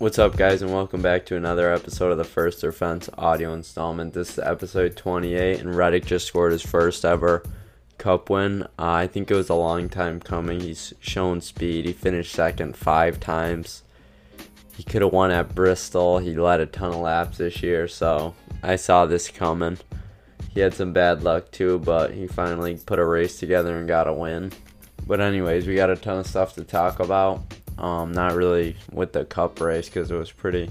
What's up, guys, and welcome back to another episode of the First or Fence audio installment. This is episode 28, and Reddick just scored his first ever Cup win. Uh, I think it was a long time coming. He's shown speed. He finished second five times. He could have won at Bristol. He led a ton of laps this year, so I saw this coming. He had some bad luck too, but he finally put a race together and got a win. But anyways, we got a ton of stuff to talk about. Um, not really with the cup race because it was pretty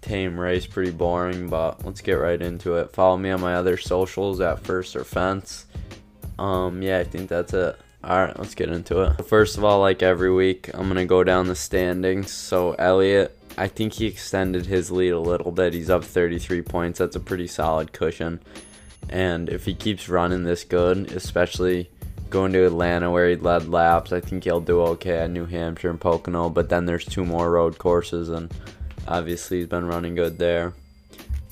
tame race, pretty boring. But let's get right into it. Follow me on my other socials at First or Fence. Um, yeah, I think that's it. All right, let's get into it. First of all, like every week, I'm gonna go down the standings. So Elliott, I think he extended his lead a little bit. He's up 33 points. That's a pretty solid cushion. And if he keeps running this good, especially going to Atlanta where he led laps. I think he'll do okay at New Hampshire and Pocono, but then there's two more road courses, and obviously he's been running good there.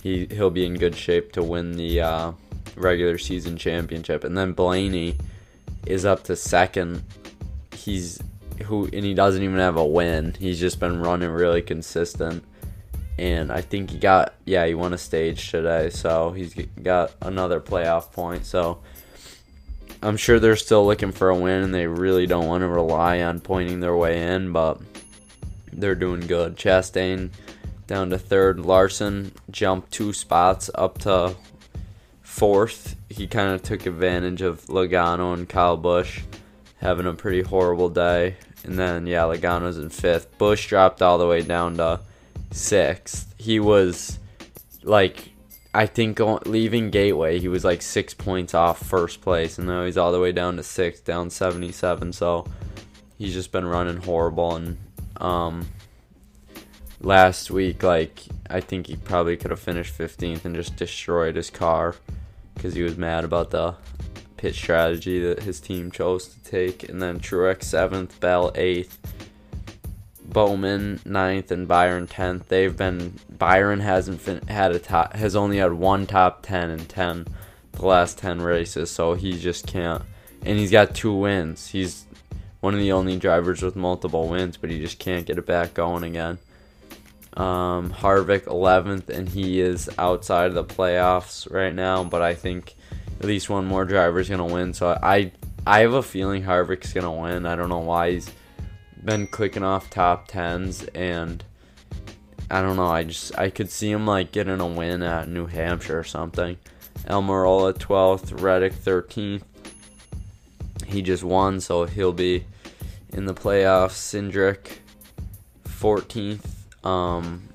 He he'll be in good shape to win the uh, regular season championship, and then Blaney is up to second. He's who and he doesn't even have a win. He's just been running really consistent. And I think he got yeah, he won a stage today, so he's got another playoff point. So I'm sure they're still looking for a win and they really don't want to rely on pointing their way in, but they're doing good. Chastain down to third. Larson jumped two spots up to fourth. He kind of took advantage of Logano and Kyle Busch having a pretty horrible day. And then, yeah, Logano's in fifth. Busch dropped all the way down to sixth. He was like I think leaving Gateway, he was like six points off first place, and now he's all the way down to six, down 77. So he's just been running horrible. And um, last week, like I think he probably could have finished 15th and just destroyed his car because he was mad about the pit strategy that his team chose to take. And then Truex seventh, Bell eighth. Bowman ninth and Byron tenth. They've been Byron hasn't fin- had a top has only had one top ten in ten the last ten races, so he just can't. And he's got two wins. He's one of the only drivers with multiple wins, but he just can't get it back going again. Um, Harvick 11th, and he is outside of the playoffs right now. But I think at least one more driver is gonna win. So I I have a feeling Harvick's gonna win. I don't know why he's been clicking off top tens, and I don't know. I just I could see him like getting a win at New Hampshire or something. Almirola 12th, Reddick 13th. He just won, so he'll be in the playoffs. Cindric 14th. Um,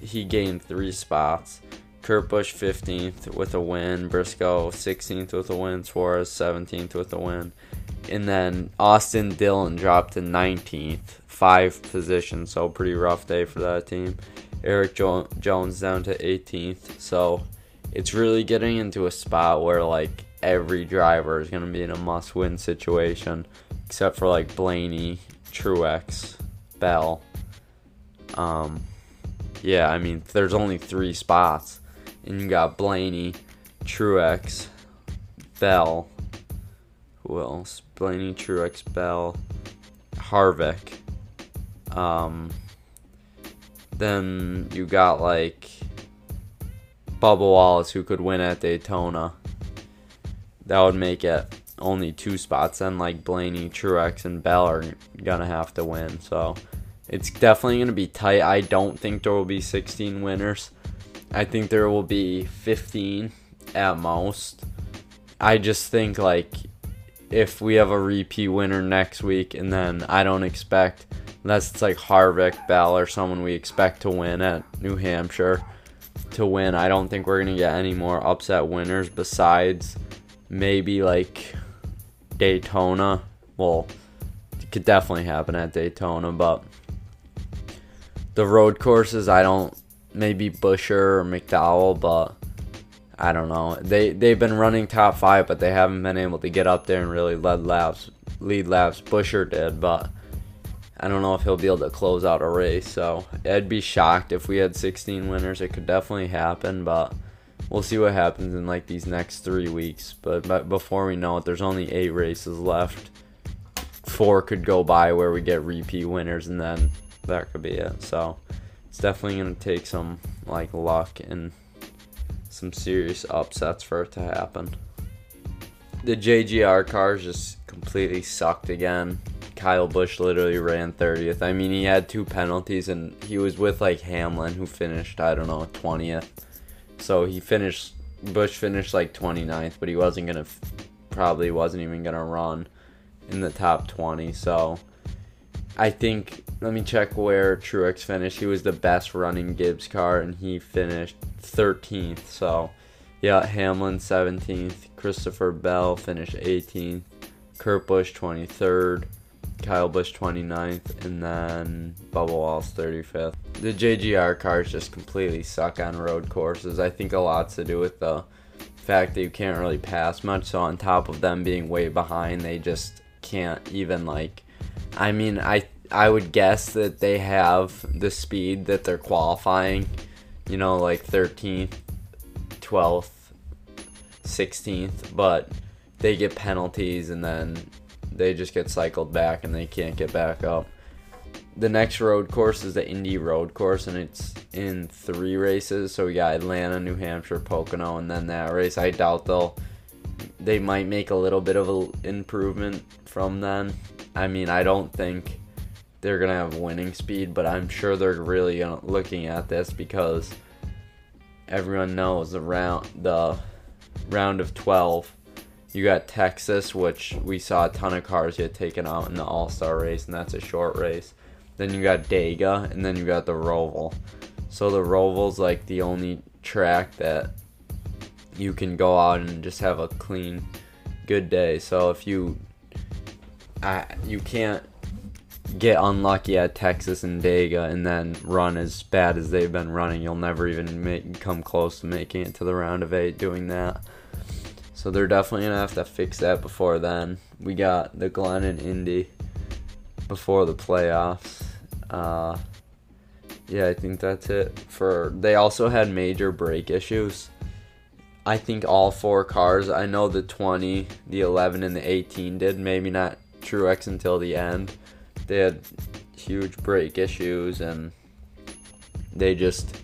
he gained three spots. Kurt Busch 15th with a win. Briscoe 16th with a win. Suarez 17th with a win. And then Austin Dillon dropped to 19th, five positions, so pretty rough day for that team. Erik jo- Jones down to 18th, so it's really getting into a spot where like every driver is going to be in a must win situation, except for like Blaney, Truex, Bell. Um, yeah, I mean, there's only three spots, and you got Blaney, Truex, Bell, who else? Blaney, Truex, Bell, Harvick. Um, then you got like Bubba Wallace who could win at Daytona. That would make it only two spots. Then like Blaney, Truex, and Bell are gonna have to win. So it's definitely gonna be tight. I don't think there will be 16 winners. I think there will be 15 at most. I just think like if we have a repeat winner next week, and then I don't expect, unless it's like Harvick, Bell, or someone we expect to win at New Hampshire to win, I don't think we're going to get any more upset winners besides maybe like Daytona. Well, it could definitely happen at Daytona, but the road courses, I don't, maybe Buescher or McDowell, but I don't know. They they've been running top five, but they haven't been able to get up there and really lead laps. Lead laps. Buescher did, but I don't know if he'll be able to close out a race. So I'd be shocked if we had 16 winners. It could definitely happen, but we'll see what happens in like these next three weeks. But, but before we know it, there's only eight races left. Four could go by where we get repeat winners, and then that could be it. So it's definitely gonna take some like luck and some serious upsets for it to happen. The JGR cars just completely sucked again. Kyle Busch literally ran 30th. I mean, he had two penalties and he was with like Hamlin, who finished, I don't know, 20th. So he finished, Busch finished like 29th, but he wasn't going to, probably wasn't even going to run in the top 20. So I think, let me check where Truex finished. He was the best running Gibbs car and he finished 13th. So yeah, Hamlin 17th, Christopher Bell finished 18th, Kurt Busch 23rd. Kyle Busch 29th, and then Bubba Wallace 35th. The JGR cars just completely suck on road courses. I think a lot to do with the fact that you can't really pass much. So on top of them being way behind, they just can't even like. I mean, I I would guess that they have the speed that they're qualifying. You know, like 13th, 12th, 16th, but they get penalties and then they just get cycled back and they can't get back up. The next road course is the Indy Road Course, and it's in three races. So we got Atlanta, New Hampshire, Pocono, and then that race. I doubt they'll. They might make a little bit of an improvement from then. I mean, I don't think they're gonna have winning speed, but I'm sure they're really looking at this because everyone knows the round the round of 12 you got Texas, which we saw a ton of cars get taken out in the All Star race, and that's a short race. Then you got Dega, and then you got the Roval. So the Roval's like the only track that you can go out and just have a clean, good day. So if you, you can't get unlucky at Texas and Dega and then run as bad as they've been running. You'll never even make, come close to making it to the round of eight doing that. So they're definitely gonna have to fix that before then. We got the Glen and Indy before the playoffs. Uh, yeah, I think that's it for. They also had major brake issues. I think all four cars. I know the 20, the 11, and the 18 did. Maybe not Truex until the end. They had huge brake issues and they just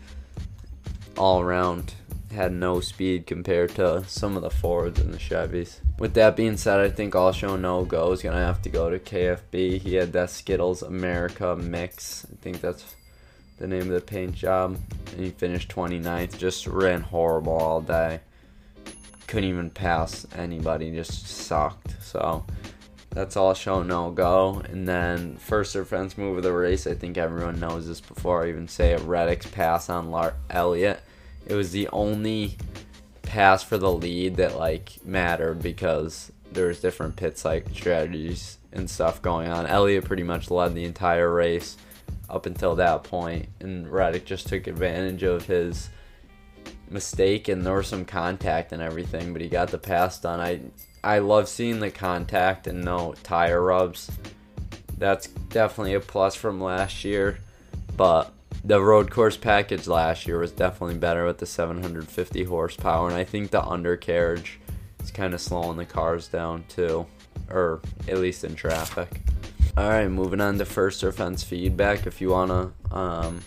all around had no speed compared to some of the Fords and the Chevys. With that being said, I think All Show No Go is gonna have to go to KFB. He had that Skittles America mix. I think that's the name of the paint job. And he finished 29th. Just ran horrible all day. Couldn't even pass anybody. Just sucked. So that's all show no go. And then first or fence move of the race. I think everyone knows this before I even say it. Reddick's pass on Lar- Elliott it was the only pass for the lead that like mattered because there was different pit like strategies and stuff going on. Elliott pretty much led the entire race up until that point, and Reddick just took advantage of his mistake, and there was some contact and everything, but he got the pass done. I I love seeing the contact and no tire rubs. That's definitely a plus from last year, but the road course package last year was definitely better with the 750 horsepower, and I think the undercarriage is kind of slowing the cars down too, or at least in traffic. All right, moving on to first or fence feedback. If you wanna um,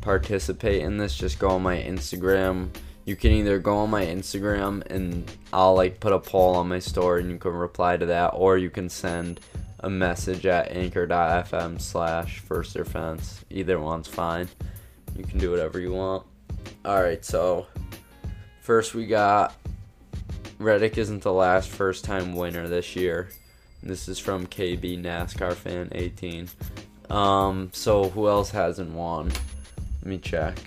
participate in this, just go on my Instagram. You can either go on my Instagram and I'll like put a poll on my story and you can reply to that, or you can send a message at anchor.fm slash first or fence. Either one's fine. You can do whatever you want. Alright, so first we got Reddick isn't the last first time winner this year. This is from KB NASCAR fan 18. Um, so who else hasn't won? Let me check.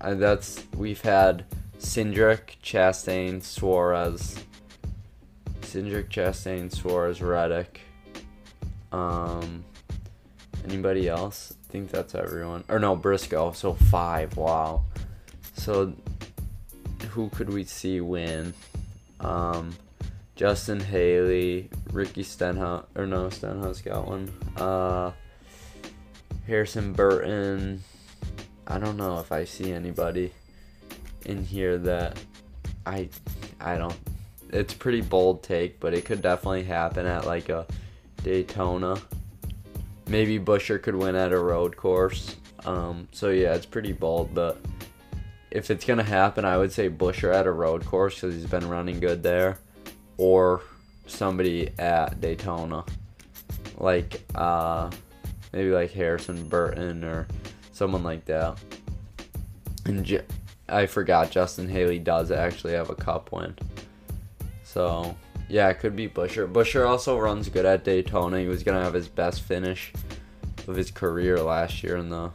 Uh, that's we've had Cindric, Chastain, Suarez, Cindric, Chastain, Suarez, Reddick, um, anybody else? I think that's everyone. Or no, Briscoe. So five. Wow. So who could we see win? Um, Justin Haley, Ricky Stenhouse, or no, Stenhouse got one. Uh, Harrison Burton. I don't know if I see anybody in here that I I don't. It's pretty bold take, but it could definitely happen at like a Daytona. Maybe Buescher could win at a road course. Um, so yeah, it's pretty bold, but if it's gonna happen, I would say Buescher at a road course because he's been running good there, or somebody at Daytona, like uh, maybe like Harrison Burton or someone like that. And J- I forgot Justin Haley does actually have a cup win, so yeah, it could be Buescher. Buescher also runs good at Daytona. He was gonna have his best finish of his career last year in the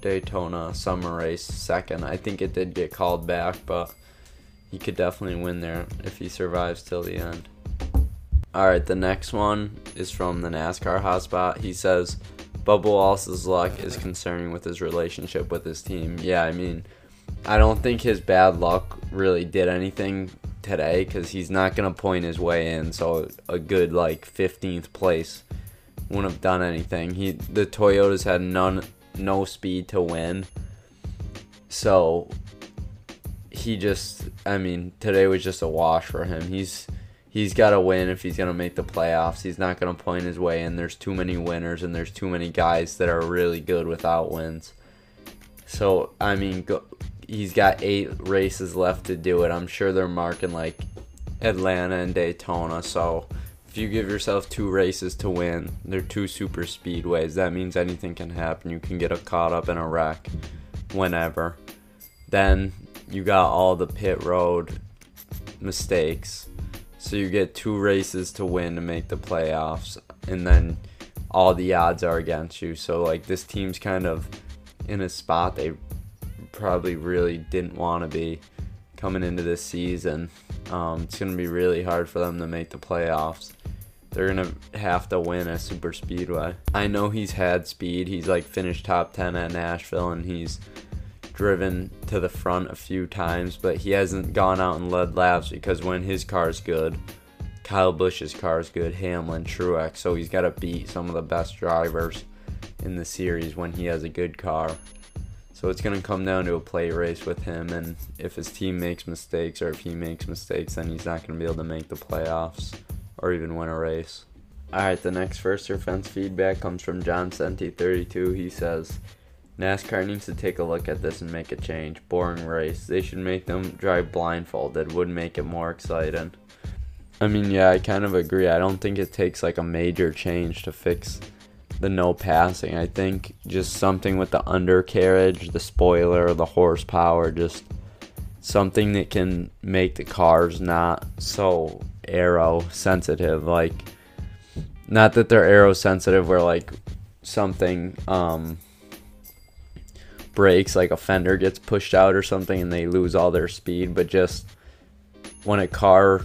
Daytona summer race, second. I think it did get called back, but he could definitely win there if he survives till the end. All right, the next one is from the NASCAR hotspot. He says Bubba Wallace's luck is concerning with his relationship with his team. Yeah, I mean, I don't think his bad luck really did anything today because he's not going to point his way in. So a good like 15th place wouldn't have done anything. He the Toyotas had none no speed to win. So he just I mean, today was just a wash for him. He's he's got to win if he's going to make the playoffs. He's not going to point his way in. There's too many winners and there's too many guys that are really good without wins. So, I mean, go, he's got eight races left to do it. I'm sure they're marking like Atlanta and Daytona. So if you give yourself two races to win, they're two super speedways. That means anything can happen. You can get caught up in a wreck whenever. Then you got all the pit road mistakes. So you get two races to win to make the playoffs, and then all the odds are against you. So like this team's kind of in a spot they probably really didn't want to be coming into this season. Um, it's going to be really hard for them to make the playoffs. They're going to have to win a super speedway. I know he's had speed. He's like finished top 10 at Nashville and he's driven to the front a few times, but he hasn't gone out and led laps because when his car's good, Kyle Busch's car is good, Hamlin, Truex, so he's got to beat some of the best drivers in the series when he has a good car. So it's going to come down to a play race with him, and if his team makes mistakes or if he makes mistakes, then he's not going to be able to make the playoffs or even win a race. Alright, the next first or fence feedback comes from John Senti32. He says, NASCAR needs to take a look at this and make a change. Boring race. They should make them drive blindfolded. Would make it more exciting. I mean, yeah, I kind of agree. I don't think it takes like a major change to fix the no passing. I think just something with the undercarriage, the spoiler, the horsepower, just something that can make the cars not so aero sensitive. Like, not that they're aero sensitive, where like something um, breaks, like a fender gets pushed out or something, and they lose all their speed, but just when a car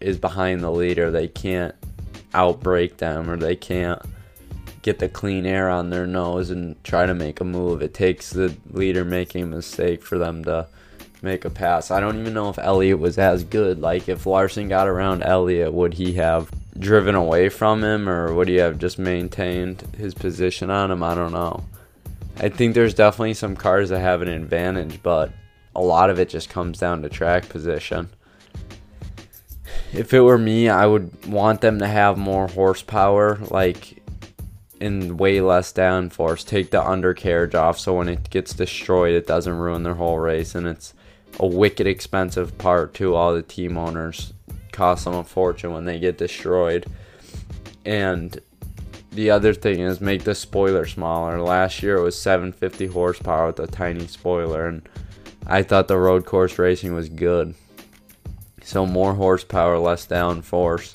is behind the leader, they can't outbreak them or they can't get the clean air on their nose and try to make a move. It takes the leader making a mistake for them to make a pass. I don't even know if Elliott was as good. Like, if Larson got around Elliott, would he have driven away from him or would he have just maintained his position on him? I don't know. I think there's definitely some cars that have an advantage, but a lot of it just comes down to track position. If it were me, I would want them to have more horsepower, like in way less downforce. Take the undercarriage off so when it gets destroyed, it doesn't ruin their whole race. And it's a wicked expensive part to all the team owners. Costs them a fortune when they get destroyed. And the other thing is make the spoiler smaller. Last year it was 750 horsepower with a tiny spoiler, and I thought the road course racing was good. So more horsepower, less downforce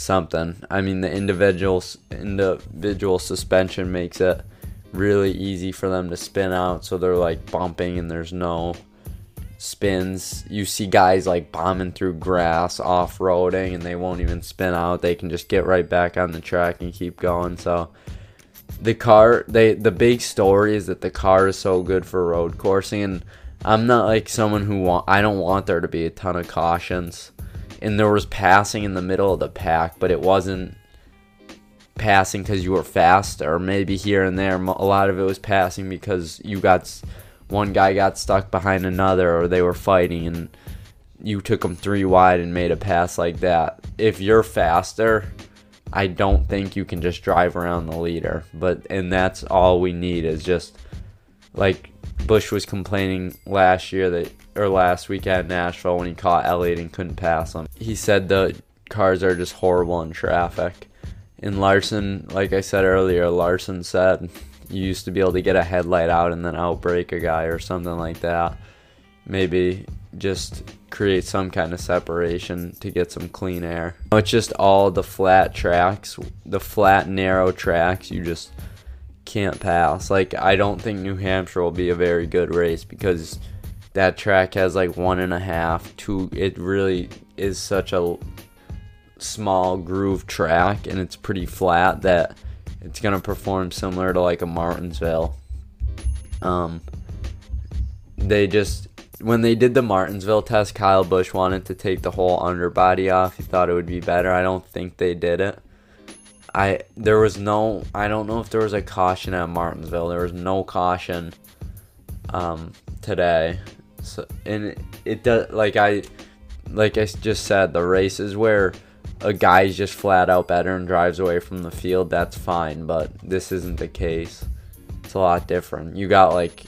something. I mean, the individual individual suspension makes it really easy for them to spin out, so they're like bumping and there's no spins. You see guys like bombing through grass off roading and they won't even spin out. They can just get right back on the track and keep going. So the car they the big story is that the car is so good for road coursing and I'm not like someone who want I don't want there to be a ton of cautions and there was passing in the middle of the pack, but it wasn't passing because you were fast, or maybe here and there. A lot of it was passing because you got one guy got stuck behind another, or they were fighting, and you took them three wide and made a pass like that. If you're faster, I don't think you can just drive around the leader. But and that's all we need is just like Busch was complaining last year that or last week at Nashville when he caught Elliott and couldn't pass him. He said the cars are just horrible in traffic. And Larson, like I said earlier, Larson said you used to be able to get a headlight out and then outbreak a guy or something like that. Maybe just create some kind of separation to get some clean air. It's just all the flat tracks, the flat, narrow tracks, you just can't pass. Like, I don't think New Hampshire will be a very good race because that track has like one and a half, two. It really is such a small groove track and it's pretty flat that it's going to perform similar to like a Martinsville. Um, they just when they did the Martinsville test, Kyle Busch wanted to take the whole underbody off. He thought it would be better. I don't think they did it. I there was no I don't know if there was a caution at Martinsville. There was no caution um, today. So and it, it does like I like I just said the races where a guy's just flat out better and drives away from the field, that's fine, but this isn't the case. It's a lot different. You got like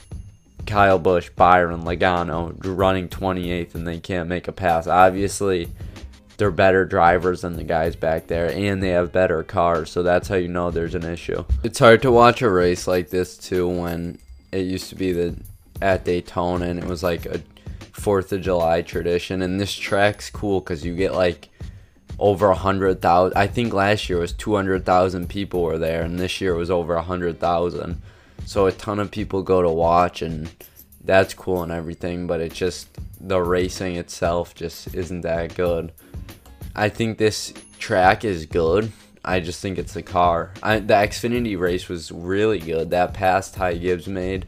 Kyle Busch, Byron, Logano running 28th and they can't make a pass. Obviously, they're better drivers than the guys back there and they have better cars, so that's how you know there's an issue. It's hard to watch a race like this too when it used to be the at Daytona and it was like a 4th of July tradition and this track's cool cuz you get like over a hundred thousand. I think last year was two hundred thousand people were there, and this year was over a hundred thousand. So a ton of people go to watch, and that's cool and everything. But it just the racing itself just isn't that good. I think this track is good. I just think it's the car. I, the Xfinity race was really good. That pass Ty Gibbs made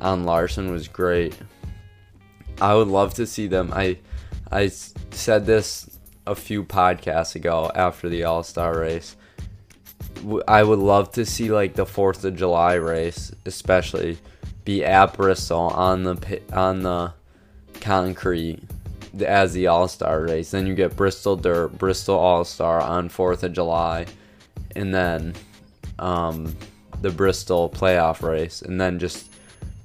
on Larson was great. I would love to see them. I I said this a few podcasts ago after the All Star race. I would love to see like the Fourth of July race, especially, be at Bristol on the on the concrete as the All Star race. Then you get Bristol Dirt, Bristol All Star on Fourth of July, and then um, the Bristol playoff race, and then just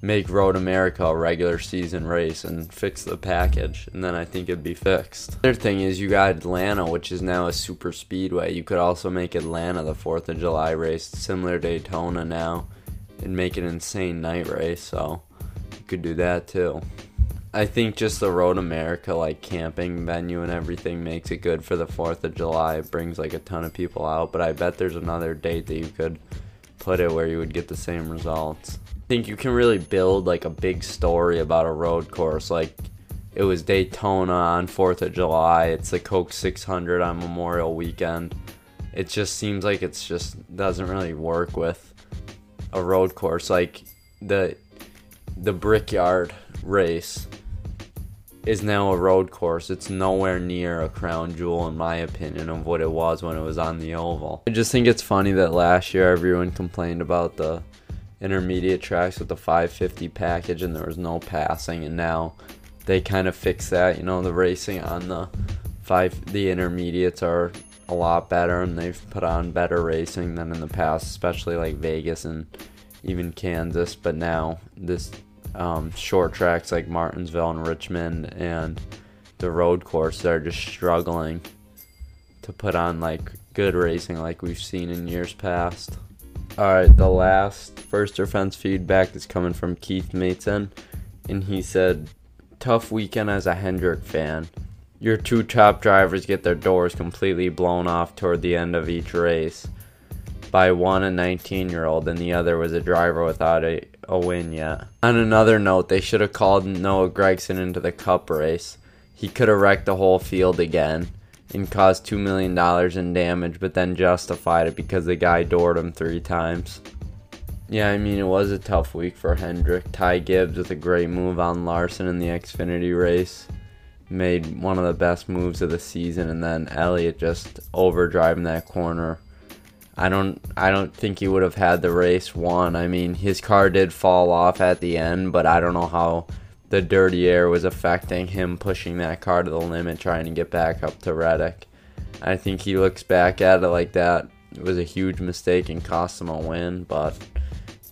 make Road America a regular season race and fix the package, and then I think it'd be fixed. Other thing is you got Atlanta, which is now a super speedway. You could also make Atlanta the Fourth of July race, similar to Daytona now, and make an insane night race. So you could do that too. I think just the Road America like camping venue and everything makes it good for the Fourth of July. It brings like a ton of people out, but I bet there's another date that you could put it where you would get the same results think you can really build like a big story about a road course. Like it was Daytona on 4th of July, it's the Coke 600 on Memorial Weekend. It just seems like it's just doesn't really work with a road course like the the Brickyard race is now a road course. It's nowhere near a crown jewel, in my opinion, of what it was when it was on the oval. I just think it's funny that last year everyone complained about the intermediate tracks with the 550 package and there was no passing and now they kind of fix that you know the racing on the five the intermediates are a lot better and they've put on better racing than in the past especially like vegas and even kansas but now this um, short tracks like martinsville and richmond and the road course they're just struggling to put on like good racing like we've seen in years past all right, the last first or fence feedback is coming from Keith Mason, and he said, "Tough weekend as a Hendrick fan. Your two top drivers get their doors completely blown off toward the end of each race by one a 19 year old, and the other was a driver without a, a win yet. On another note, they should have called Noah Gragson into the Cup race. He could have wrecked the whole field again." And caused $2 million in damage, but then justified it because the guy doored him three times. Yeah, I mean, it was a tough week for Hendrick. Ty Gibbs with a great move on Larson in the Xfinity race. Made one of the best moves of the season, and then Elliott just overdriving that corner. I don't, I don't think he would have had the race won. I mean, his car did fall off at the end, but I don't know how the dirty air was affecting him pushing that car to the limit, trying to get back up to Reddick. I think he looks back at it like that. It was a huge mistake and cost him a win, but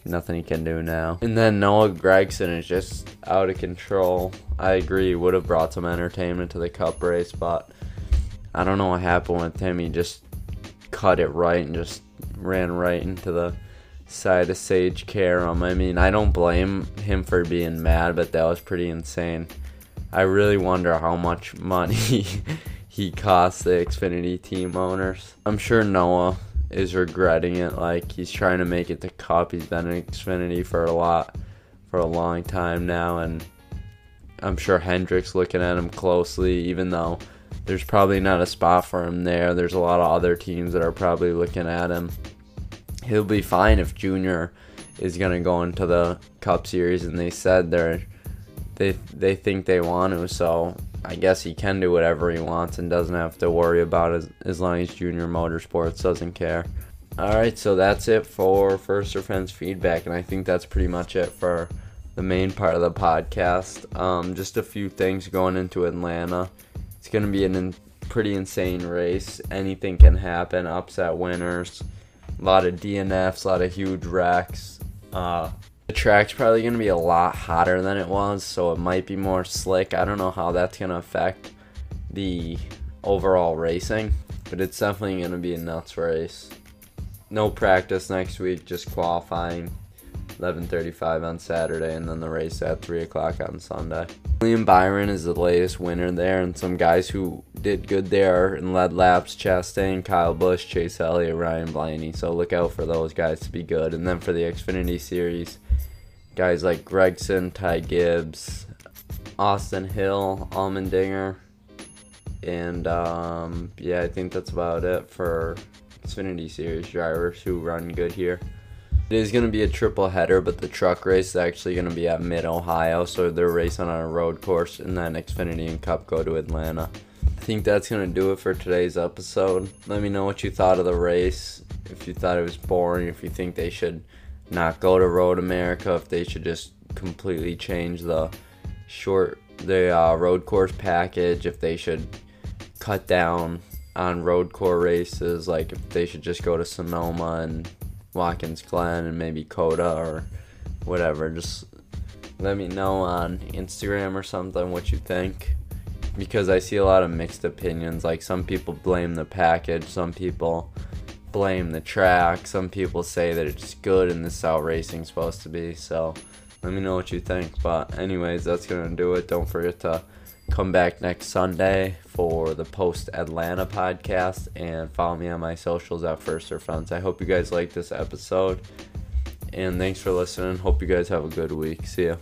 nothing he can do now. And then Noah Gragson is just out of control. I agree, would have brought some entertainment to the cup race, but I don't know what happened with him. He just cut it right and just ran right into the side of Sage Karam. I mean, I don't blame him for being mad, but that was pretty insane. I really wonder how much money he cost the Xfinity team owners. I'm sure Noah is regretting it. Like he's trying to make it to Cup. He's been in Xfinity for a lot, for a long time now, and I'm sure Hendrick's looking at him closely, even though there's probably not a spot for him there. There's a lot of other teams that are probably looking at him. He'll be fine if Junior is gonna go into the Cup Series, and they said they're they they think they want to. So I guess he can do whatever he wants and doesn't have to worry about it as long as Junior Motorsports doesn't care. All right, so that's it for First or Fence feedback, and I think that's pretty much it for the main part of the podcast. Um, just a few things going into Atlanta. It's to be a in, pretty insane race. Anything can happen. Upset winners, a lot of DNFs, a lot of huge wrecks. Uh, the track's probably going to be a lot hotter than it was, so it might be more slick. I don't know how that's going to affect the overall racing, but it's definitely going to be a nuts race. No practice next week, just qualifying. 11:35 on Saturday, and then the race at 3 o'clock on Sunday. William Byron is the latest winner there, and some guys who did good there and led laps: Chastain, Kyle Busch, Chase Elliott, Ryan Blaney. So look out for those guys to be good. And then for the Xfinity Series, guys like Gragson, Ty Gibbs, Austin Hill, Allmendinger, and um, yeah, I think that's about it for Xfinity Series drivers who run good here. It is going to be a triple header, but the truck race is actually going to be at Mid Ohio, so they're racing on a road course, and then Xfinity and Cup go to Atlanta. I think that's going to do it for today's episode. Let me know what you thought of the race. If you thought it was boring, if you think they should not go to Road America, if they should just completely change the short the uh, road course package, if they should cut down on road course races, like if they should just go to Sonoma and Watkins Glen and maybe COTA or whatever. Just let me know on Instagram or something what you think. Because I see a lot of mixed opinions. Like some people blame the package, some people blame the track, some people say that it's good and this is how racing's supposed to be. So let me know what you think. But anyways, that's gonna do it. Don't forget to come back next Sunday for the post Atlanta podcast and follow me on my socials at First or Fence. I hope you guys like this episode and thanks for listening. Hope you guys have a good week. See ya.